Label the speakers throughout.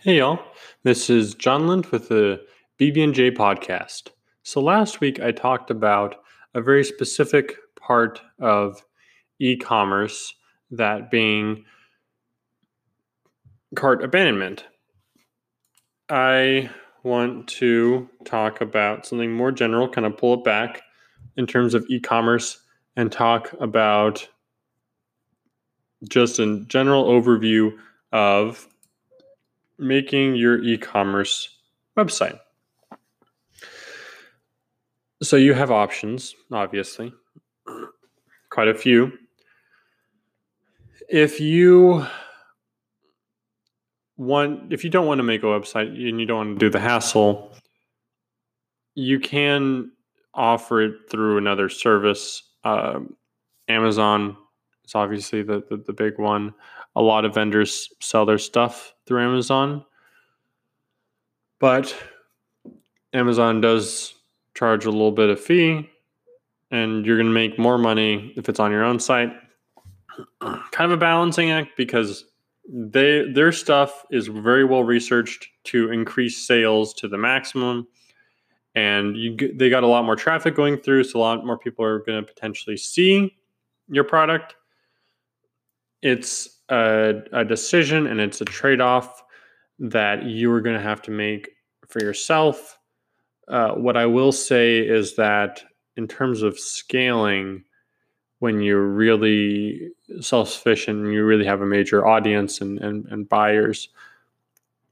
Speaker 1: Hey y'all, this is John Lind with the BB&J podcast. So last week I talked about a very specific part of e-commerce, that being cart abandonment. I want to talk about something more general, kind of pull it back in terms of e-commerce and talk about just a general overview of making your e commerce website. So you have options, obviously, quite a few. If you want, if you don't want to make a website and you don't want to do the hassle, you can offer it through another service. Uh, Amazon is obviously the, the, the big one a lot of vendors sell their stuff through Amazon. But Amazon does charge a little bit of fee, and you're going to make more money if it's on your own site. kind of a balancing act because they their stuff is very well researched to increase sales to the maximum and you they got a lot more traffic going through so a lot more people are going to potentially see your product it's a, a decision and it's a trade off that you are going to have to make for yourself. Uh, what I will say is that in terms of scaling, when you're really self sufficient and you really have a major audience and, and, and buyers,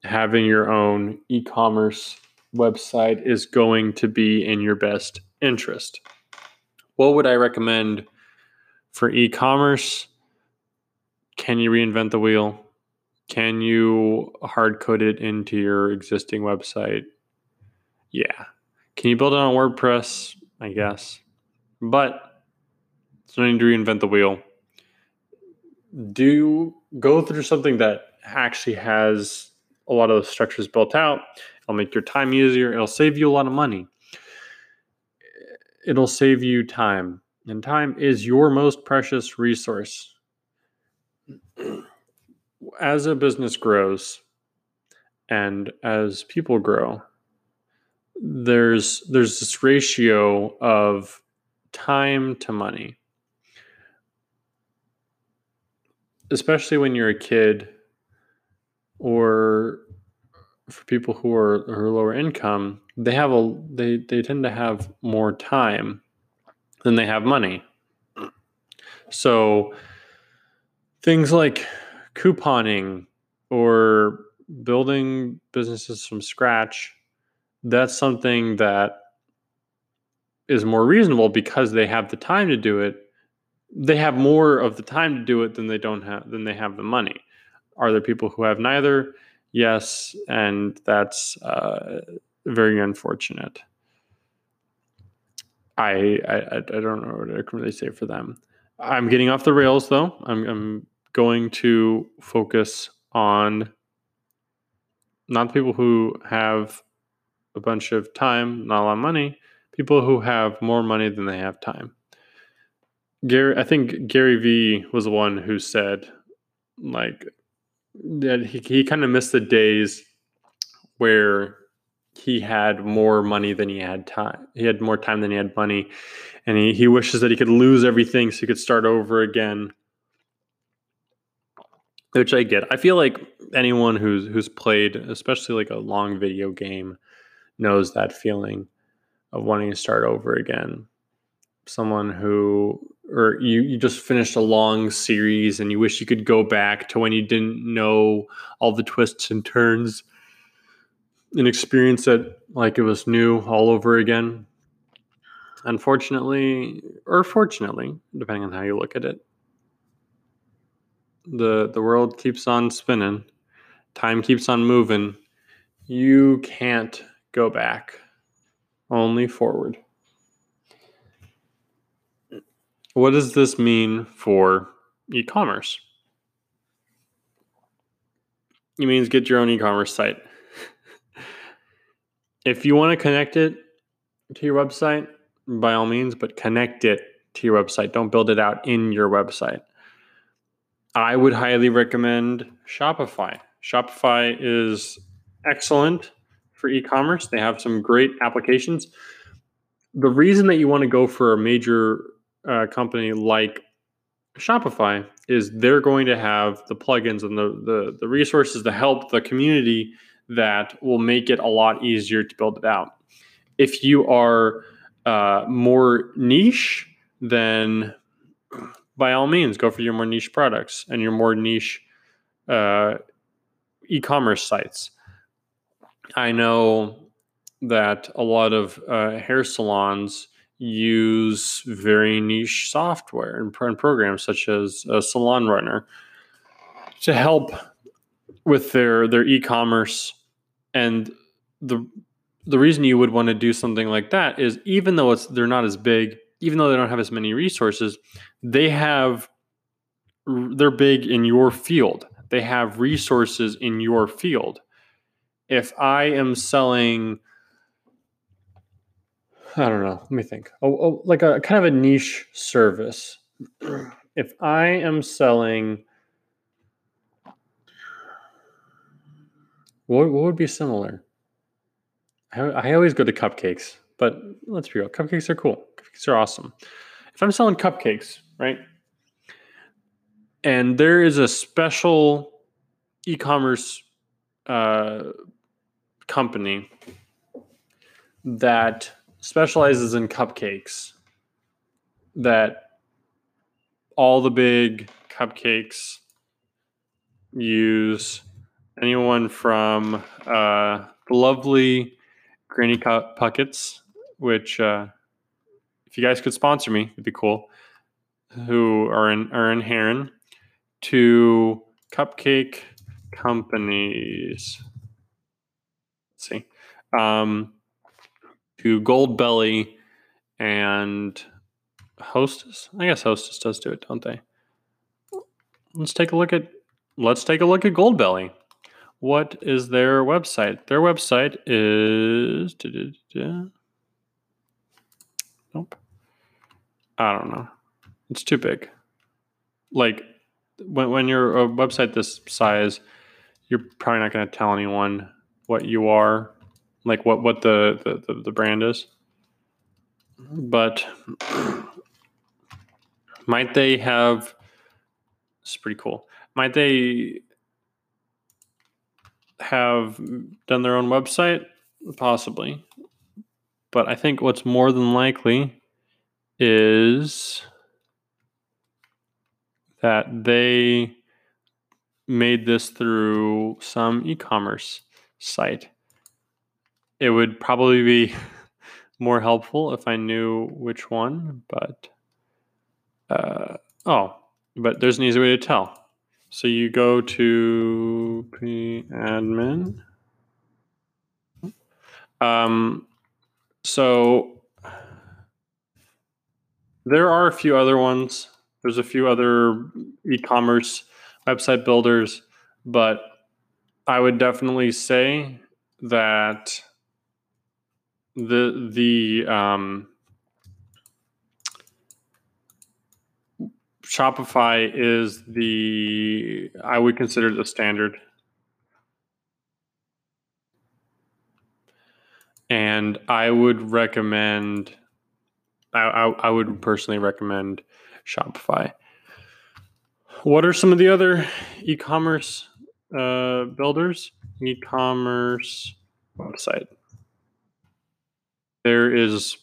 Speaker 1: having your own e commerce website is going to be in your best interest. What would I recommend for e commerce? Can you reinvent the wheel? Can you hard code it into your existing website? Yeah. Can you build it on WordPress? I guess. But it's no need to reinvent the wheel. Do go through something that actually has a lot of the structures built out. It'll make your time easier. It'll save you a lot of money. It'll save you time. And time is your most precious resource as a business grows and as people grow, there's there's this ratio of time to money. Especially when you're a kid or for people who are, who are lower income, they have a they, they tend to have more time than they have money. So things like couponing or building businesses from scratch, that's something that is more reasonable because they have the time to do it. They have more of the time to do it than they don't have than they have the money. Are there people who have neither? Yes, and that's uh, very unfortunate. I, I I don't know what I can really say for them. I'm getting off the rails though. I'm, I'm going to focus on not people who have a bunch of time, not a lot of money, people who have more money than they have time. Gary, I think Gary Vee was the one who said, like, that he, he kind of missed the days where he had more money than he had time. He had more time than he had money. And he, he wishes that he could lose everything so he could start over again which I get. I feel like anyone who's who's played, especially like a long video game, knows that feeling of wanting to start over again. Someone who or you, you just finished a long series and you wish you could go back to when you didn't know all the twists and turns and experience that like it was new all over again. Unfortunately, or fortunately, depending on how you look at it, the the world keeps on spinning, time keeps on moving. You can't go back, only forward. What does this mean for e-commerce? It means get your own e-commerce site. If you want to connect it to your website, by all means, but connect it to your website. Don't build it out in your website. I would highly recommend Shopify. Shopify is excellent for e-commerce. They have some great applications. The reason that you want to go for a major uh, company like Shopify is they're going to have the plugins and the, the the resources to help the community that will make it a lot easier to build it out. If you are uh, more niche, then by all means go for your more niche products and your more niche uh, e-commerce sites. I know that a lot of uh, hair salons use very niche software and, programs such as Salon Runner to help with their their e-commerce and the the reason you would want to do something like that is even though it's they're not as big even though they don't have as many resources they have they're big in your field they have resources in your field if i am selling I don't know. Let me think. Oh, oh, like a kind of a niche service. if I am selling, what, what would be similar? I, I always go to cupcakes, but let's be real. Cupcakes are cool. Cupcakes are awesome. If I'm selling cupcakes, right? And there is a special e-commerce uh, company that specializes in cupcakes that all the big cupcakes use anyone from uh, the lovely Granny Puckets, which uh, if you guys could sponsor me, it'd be cool. Who are in are in Heron to cupcake companies. Let's see. Um, to Goldbelly and Hostess. I guess Hostess does do it, don't they? Let's take a look at let's take a look at Goldbelly. What is their website? Their website is Nope. I don't know. It's too big. Like when when you're a website this size, you're probably not going to tell anyone what you are like what what the the, the, the brand is. But might they have? It's pretty cool. Might they have done their own website? Possibly. But I think what's more than likely is that they made this through some e commerce site it would probably be more helpful if I knew which one, but uh, oh, but there's an easy way to tell. So you go to admin. Um, so there are a few other ones. There's a few other e-commerce website builders, but I would definitely say that the the um, Shopify is the I would consider the standard. And I would recommend I, I, I would personally recommend Shopify. What are some of the other e-commerce uh, builders? E-commerce website. There is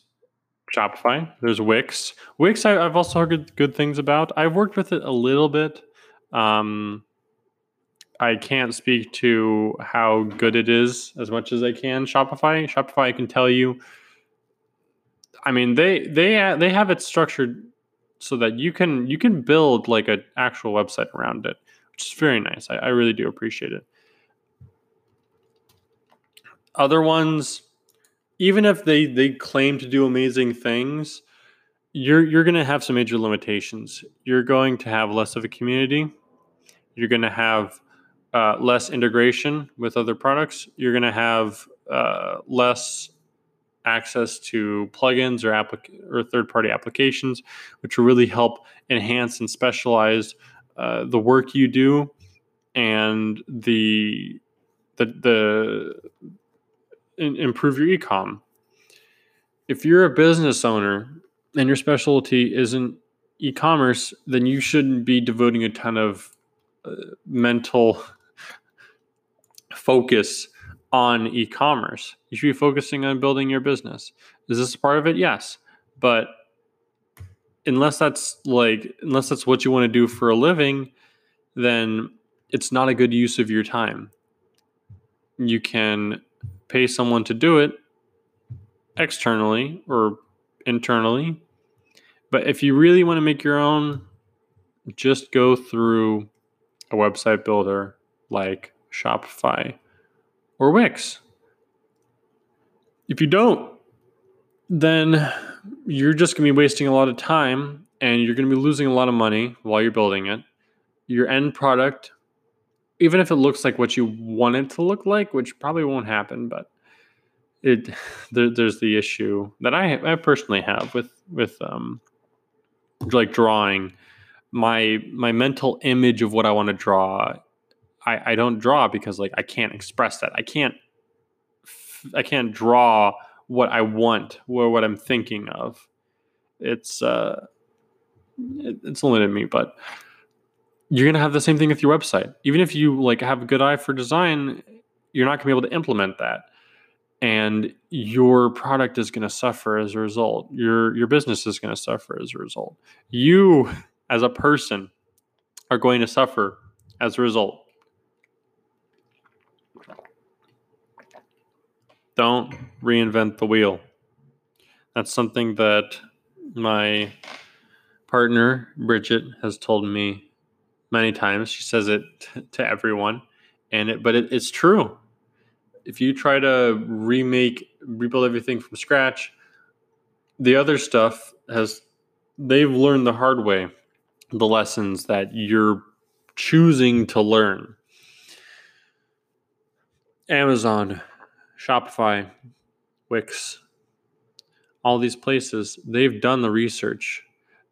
Speaker 1: Shopify. There's Wix. Wix, I, have also heard good, good, things about. I've worked with it a little bit. Um, I can't speak to how good it is as much as I can. Shopify, Shopify, I can tell you. I mean, they they they have it structured so that you can you can build like an actual website around it, which is very nice. I, I really do appreciate it. Other ones even if they they claim to do amazing things, you're you're going to have some major limitations. You're going to have less of a community. You're going to have uh, less integration with other products. You're going to have uh, less access to plugins or applic- or third party applications, which will really help enhance and specialize uh, the work you do. and the the the improve your ecom. If you're a business owner and your specialty isn't e-commerce, then you shouldn't be devoting a ton of uh, mental focus on e-commerce. You should be focusing on building your business. Is this a part of it? Yes. But unless that's like unless that's what you want to do for a living, then it's not a good use of your time. You can pay someone to do it externally or internally. But if you really want to make your own, just go through a website builder like Shopify or Wix. If you don't, then you're just going to be wasting a lot of time and you're going to be losing a lot of money while you're building it. Your end product, even if it looks like what you want it to look like, which probably won't happen, but it there, there's the issue that I I personally have with with um like drawing my my mental image of what I want to draw. I I don't draw because like I can't express that. I can't I can't draw what I want or what I'm thinking of. It's uh, it, it's limited me, but you're gonna have the same thing with your website. Even if you like have a good eye for design, you're not gonna be able to implement that, and your product is gonna suffer as a result. Your your business is gonna suffer as a result. You as a person are going to suffer as a result. don't reinvent the wheel. That's something that my partner, Bridget, has told me many times. She says it t- to everyone, and it, but it, it's true. If you try to remake, rebuild everything from scratch, the other stuff has they've learned the hard way the lessons that you're choosing to learn. Amazon Shopify, Wix, all these places, they've done the research.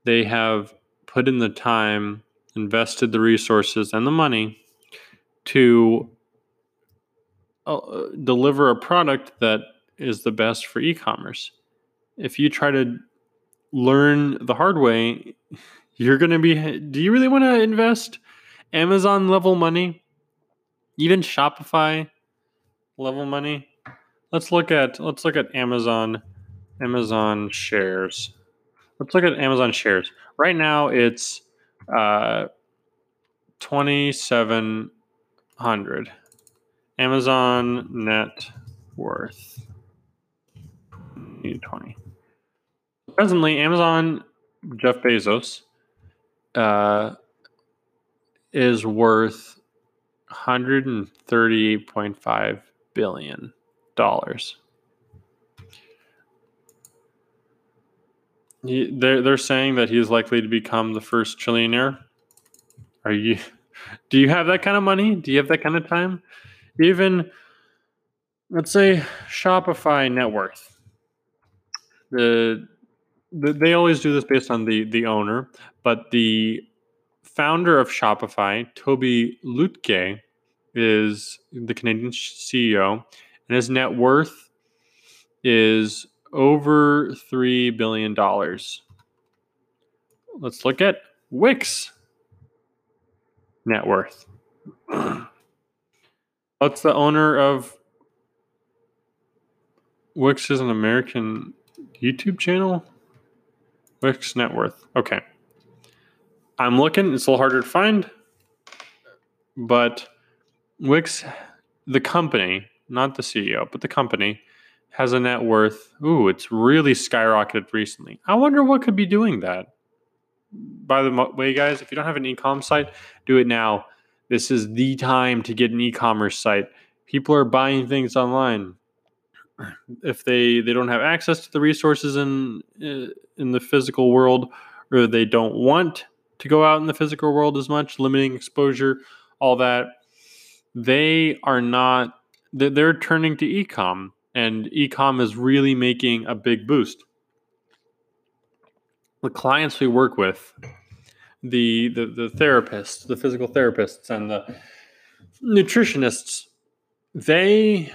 Speaker 1: They have put in the time, invested the resources and the money to uh, deliver a product that is the best for e commerce. If you try to learn the hard way, you're going to be. Do you really want to invest Amazon level money? Even Shopify level money? let's look at let's look at Amazon Amazon shares. Let's look at Amazon shares. Right now it's uh 2700 Amazon net worth 20. Presently Amazon Jeff Bezos uh is worth 130.5 billion dollars. They're they're saying that he's likely to become the first trillionaire. Are you? Do you have that kind of money? Do you have that kind of time? Even let's say Shopify net worth. The, the they always do this based on the the owner, but the founder of Shopify, Toby Lütke, is the Canadian CEO, and his net worth is over $3 billion. Let's look at Wix net worth. What's the owner of Wix is an American YouTube channel? Wix net worth. Okay. I'm looking, it's a little harder to find, but Wix, the company, not the CEO, but the company, has a net worth. Ooh, it's really skyrocketed recently. I wonder what could be doing that. By the way, guys, if you don't have an e-com site, do it now. This is the time to get an e-commerce site. People are buying things online. If they they don't have access to the resources in in the physical world, or they don't want to go out in the physical world as much, limiting exposure, all that, they are not they're turning to ecom and ecom is really making a big boost the clients we work with the the, the therapists the physical therapists and the nutritionists, they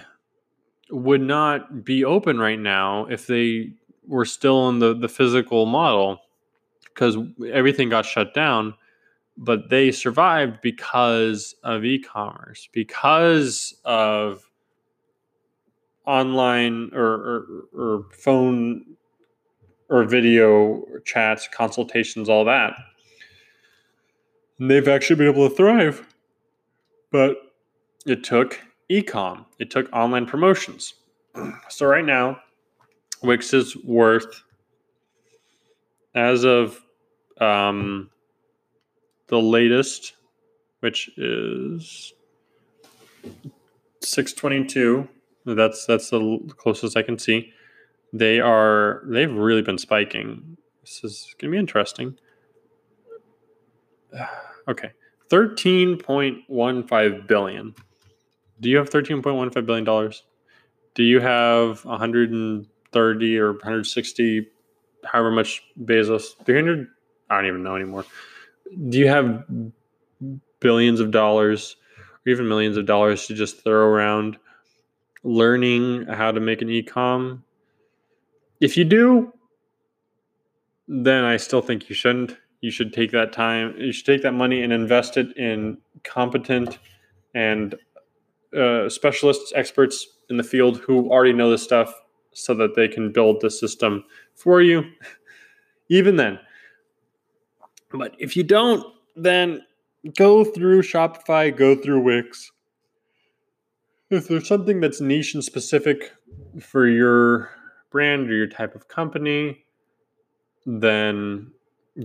Speaker 1: would not be open right now if they were still in the, the physical model because everything got shut down. But they survived because of e commerce, because of online or, or, or phone or video chats, consultations, all that. And they've actually been able to thrive. But it took ecom, it took online promotions. So right now, Wix is worth, as of um, the latest, which is 622. That's that's the closest I can see. They are they've really been spiking. This is gonna be interesting. Okay. 13.15 billion. Do you have 13.15 billion dollars? Do you have 130 or 160 however much Bezos 300 I don't even know anymore. Do you have billions of dollars or even millions of dollars to just throw around learning how to make an ecom? If you do, then I still think you shouldn't. You should take that time you should take that money and invest it in competent and uh, specialists experts in the field who already know this stuff so that they can build the system for you. Even then. But if you don't then go through shopify go through wix if there's something that's niche and specific for your brand or your type of company? Then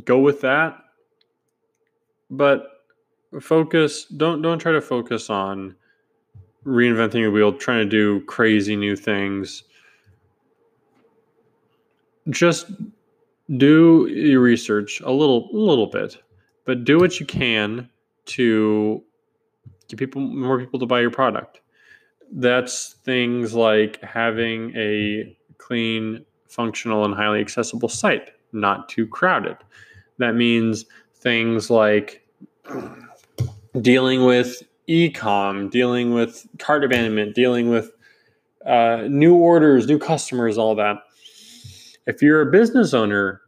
Speaker 1: go with that. But focus don't don't try to focus on reinventing the wheel trying to do crazy new things. Just do your research a little little bit but do what you can to get people more people to buy your product that's things like having a clean functional and highly accessible site not too crowded. That means things like dealing with e-com, dealing with cart abandonment, dealing with uh, new orders, new customers, all that. If you're a business owner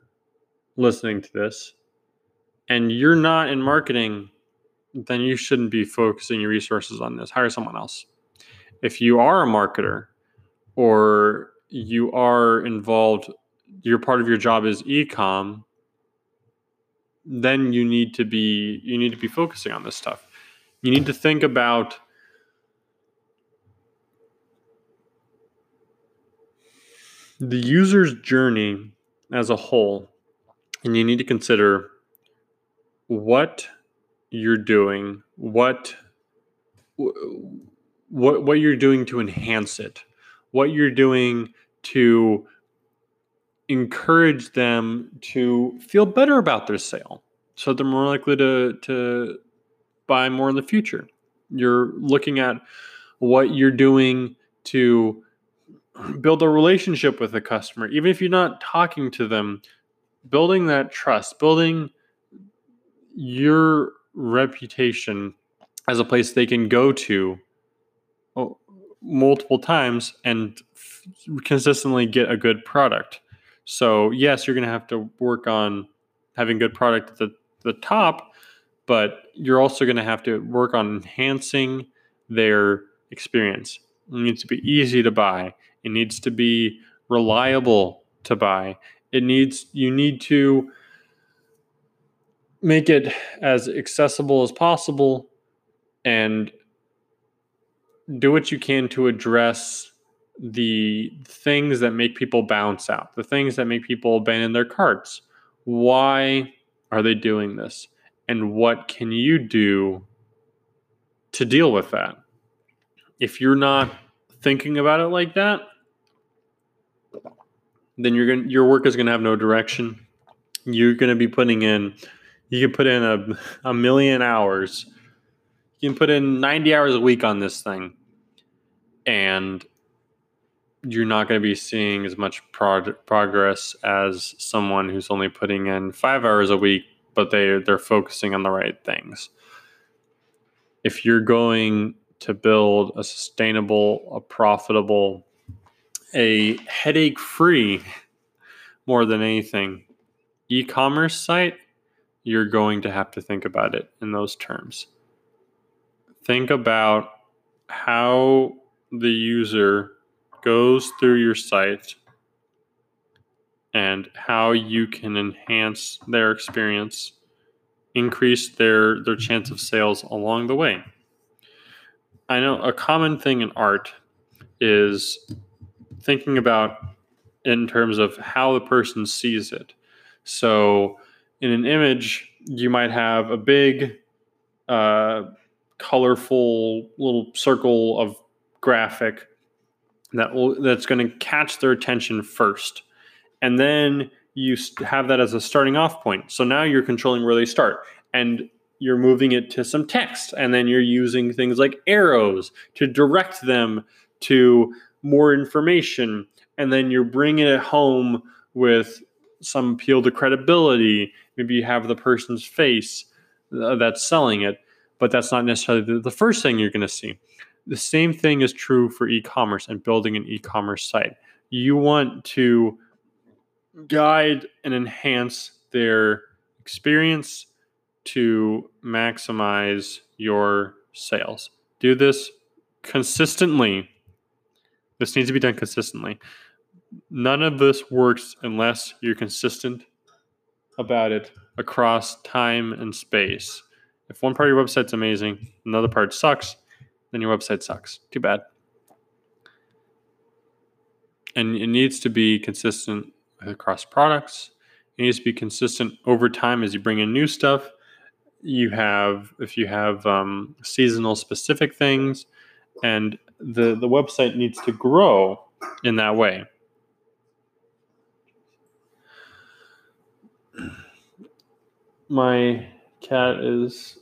Speaker 1: listening to this and you're not in marketing, then you shouldn't be focusing your resources on this. Hire someone else. If you are a marketer or you are involved your part of your job is ecom, then you need to be you need to be focusing on this stuff. You need to think about the user's journey as a whole, and you need to consider what you're doing, what what what you're doing to enhance it, what you're doing to encourage them to feel better about their sale so they're more likely to to buy more in the future. You're looking at what you're doing to build a relationship with the customer. Even if you're not talking to them building that trust building your reputation as a place they can go to multiple times and f- consistently get a good product so yes, you're going to have to work on having good product at the, the top, but you're also going to have to work on enhancing their experience. It needs to be easy to buy. It needs to be reliable to buy. It needs you need to make it as accessible as possible and do what you can to address the things that make people bounce out, the things that make people abandon their carts. Why are they doing this? And what can you do to deal with that? If you're not thinking about it like that, then you're going your work is going to have no direction. You're going to be putting in you can put in a, a million hours. You can put in 90 hours a week on this thing. And you're not going to be seeing as much prog- progress as someone who's only putting in five hours a week, but they they're focusing on the right things. if you're going to build a sustainable, a profitable, a headache free, more than anything, e commerce site, you're going to have to think about it in those terms. Think about how the user goes through your site and how you can enhance their experience, increase their, their chance of sales along the way. I know a common thing in art is thinking about in terms of how the person sees it. So, in an image, you might have a big, uh, colorful little circle of graphic that will, that's going to catch their attention first, and then you have that as a starting off point. So now you're controlling where they start, and you're moving it to some text, and then you're using things like arrows to direct them to more information, and then you're bringing it home with some appeal to credibility. Maybe you have the person's face uh, that's selling it, but that's not necessarily the, first thing you're going to see. The same thing is true for e commerce and building an e commerce site. You want to guide and enhance their experience to maximize your sales. Do this consistently. This needs to be done consistently. None of this works unless you're consistent about it across time and space. If one part of your website's amazing, another part sucks, then your website sucks. Too bad. And it needs to be consistent across products. It needs to be consistent over time as you bring in new stuff. You have, if you have um, seasonal specific things, and the, the website needs to grow in that way. My cat is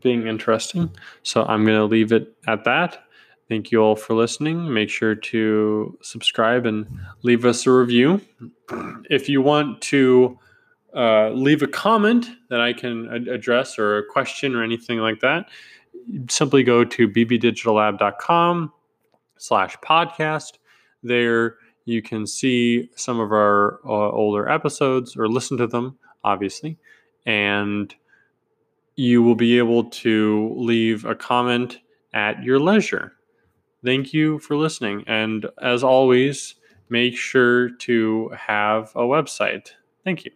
Speaker 1: being interesting. So I'm going to leave it at that. Thank you all for listening. Make sure to subscribe and leave us a review. If you want to uh, leave a comment that I can ad- address or a question or anything like that, simply go to bbdigitallab.com slash podcast. There you can see some of our uh, older episodes or listen to them, obviously. And you will be able to leave a comment at your leisure. Thank you for listening. And as always, make sure to have a website. Thank you.